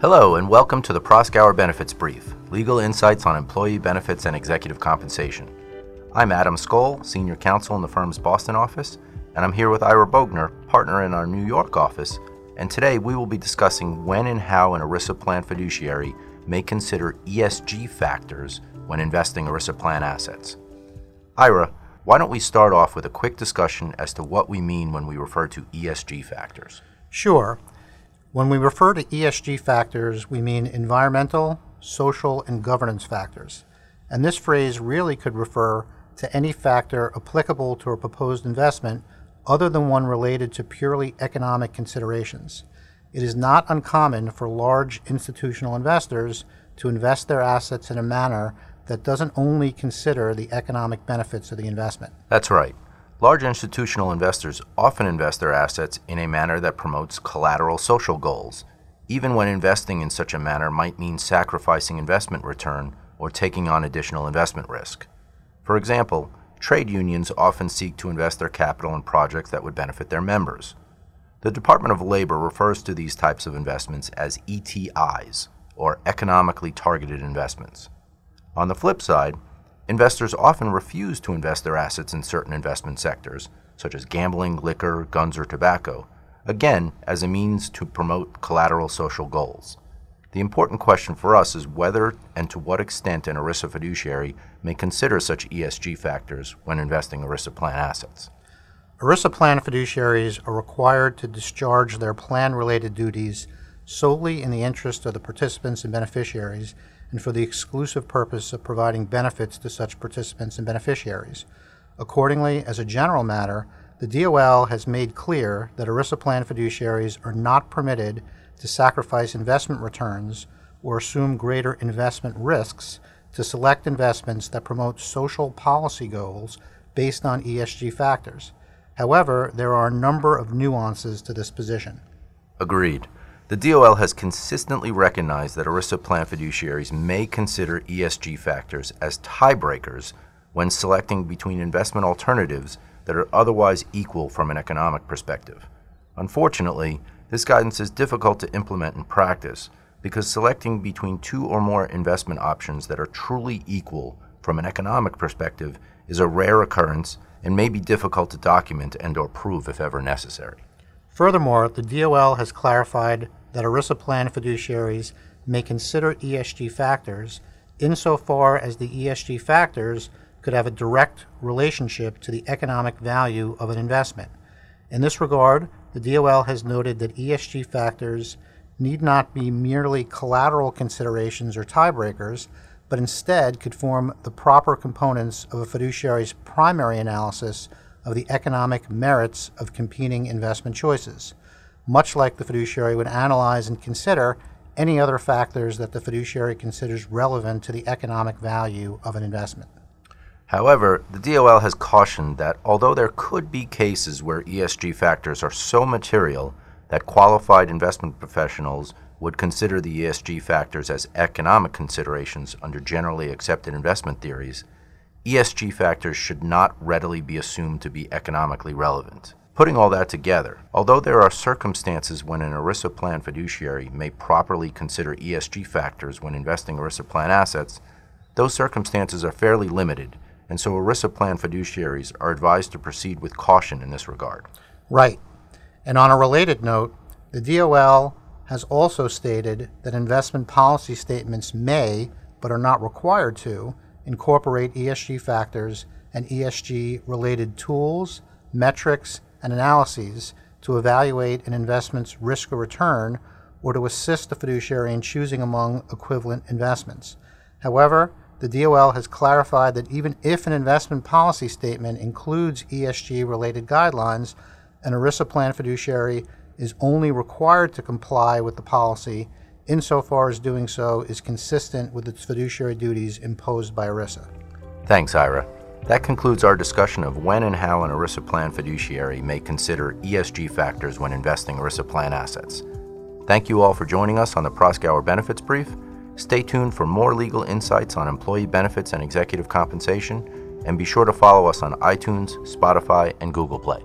Hello, and welcome to the Proskauer Benefits Brief Legal Insights on Employee Benefits and Executive Compensation. I'm Adam Skoll, Senior Counsel in the firm's Boston office, and I'm here with Ira Bogner, partner in our New York office. And today we will be discussing when and how an ERISA plan fiduciary may consider ESG factors when investing ERISA plan assets. Ira, why don't we start off with a quick discussion as to what we mean when we refer to ESG factors? Sure. When we refer to ESG factors, we mean environmental, social, and governance factors. And this phrase really could refer to any factor applicable to a proposed investment other than one related to purely economic considerations. It is not uncommon for large institutional investors to invest their assets in a manner that doesn't only consider the economic benefits of the investment. That's right. Large institutional investors often invest their assets in a manner that promotes collateral social goals, even when investing in such a manner might mean sacrificing investment return or taking on additional investment risk. For example, trade unions often seek to invest their capital in projects that would benefit their members. The Department of Labor refers to these types of investments as ETIs, or economically targeted investments. On the flip side, Investors often refuse to invest their assets in certain investment sectors, such as gambling, liquor, guns, or tobacco, again, as a means to promote collateral social goals. The important question for us is whether and to what extent an ERISA fiduciary may consider such ESG factors when investing ERISA plan assets. ERISA plan fiduciaries are required to discharge their plan related duties solely in the interest of the participants and beneficiaries and for the exclusive purpose of providing benefits to such participants and beneficiaries. Accordingly, as a general matter, the DOL has made clear that ERISA plan fiduciaries are not permitted to sacrifice investment returns or assume greater investment risks to select investments that promote social policy goals based on ESG factors. However, there are a number of nuances to this position. Agreed. The DOL has consistently recognized that ERISA plan fiduciaries may consider ESG factors as tiebreakers when selecting between investment alternatives that are otherwise equal from an economic perspective. Unfortunately, this guidance is difficult to implement in practice because selecting between two or more investment options that are truly equal from an economic perspective is a rare occurrence and may be difficult to document and or prove if ever necessary. Furthermore, the DOL has clarified that ERISA plan fiduciaries may consider ESG factors insofar as the ESG factors could have a direct relationship to the economic value of an investment. In this regard, the DOL has noted that ESG factors need not be merely collateral considerations or tiebreakers, but instead could form the proper components of a fiduciary's primary analysis of the economic merits of competing investment choices much like the fiduciary would analyze and consider any other factors that the fiduciary considers relevant to the economic value of an investment. However, the DOL has cautioned that although there could be cases where ESG factors are so material that qualified investment professionals would consider the ESG factors as economic considerations under generally accepted investment theories, ESG factors should not readily be assumed to be economically relevant. Putting all that together, although there are circumstances when an ERISA plan fiduciary may properly consider ESG factors when investing ERISA plan assets, those circumstances are fairly limited, and so ERISA plan fiduciaries are advised to proceed with caution in this regard. Right. And on a related note, the DOL has also stated that investment policy statements may, but are not required to, incorporate ESG factors and ESG related tools, metrics, and analyses to evaluate an investment's risk or return or to assist the fiduciary in choosing among equivalent investments. However, the DOL has clarified that even if an investment policy statement includes ESG related guidelines, an ERISA plan fiduciary is only required to comply with the policy insofar as doing so is consistent with its fiduciary duties imposed by ERISA. Thanks, Ira. That concludes our discussion of when and how an ERISA plan fiduciary may consider ESG factors when investing ERISA plan assets. Thank you all for joining us on the Proskauer Benefits Brief. Stay tuned for more legal insights on employee benefits and executive compensation, and be sure to follow us on iTunes, Spotify, and Google Play.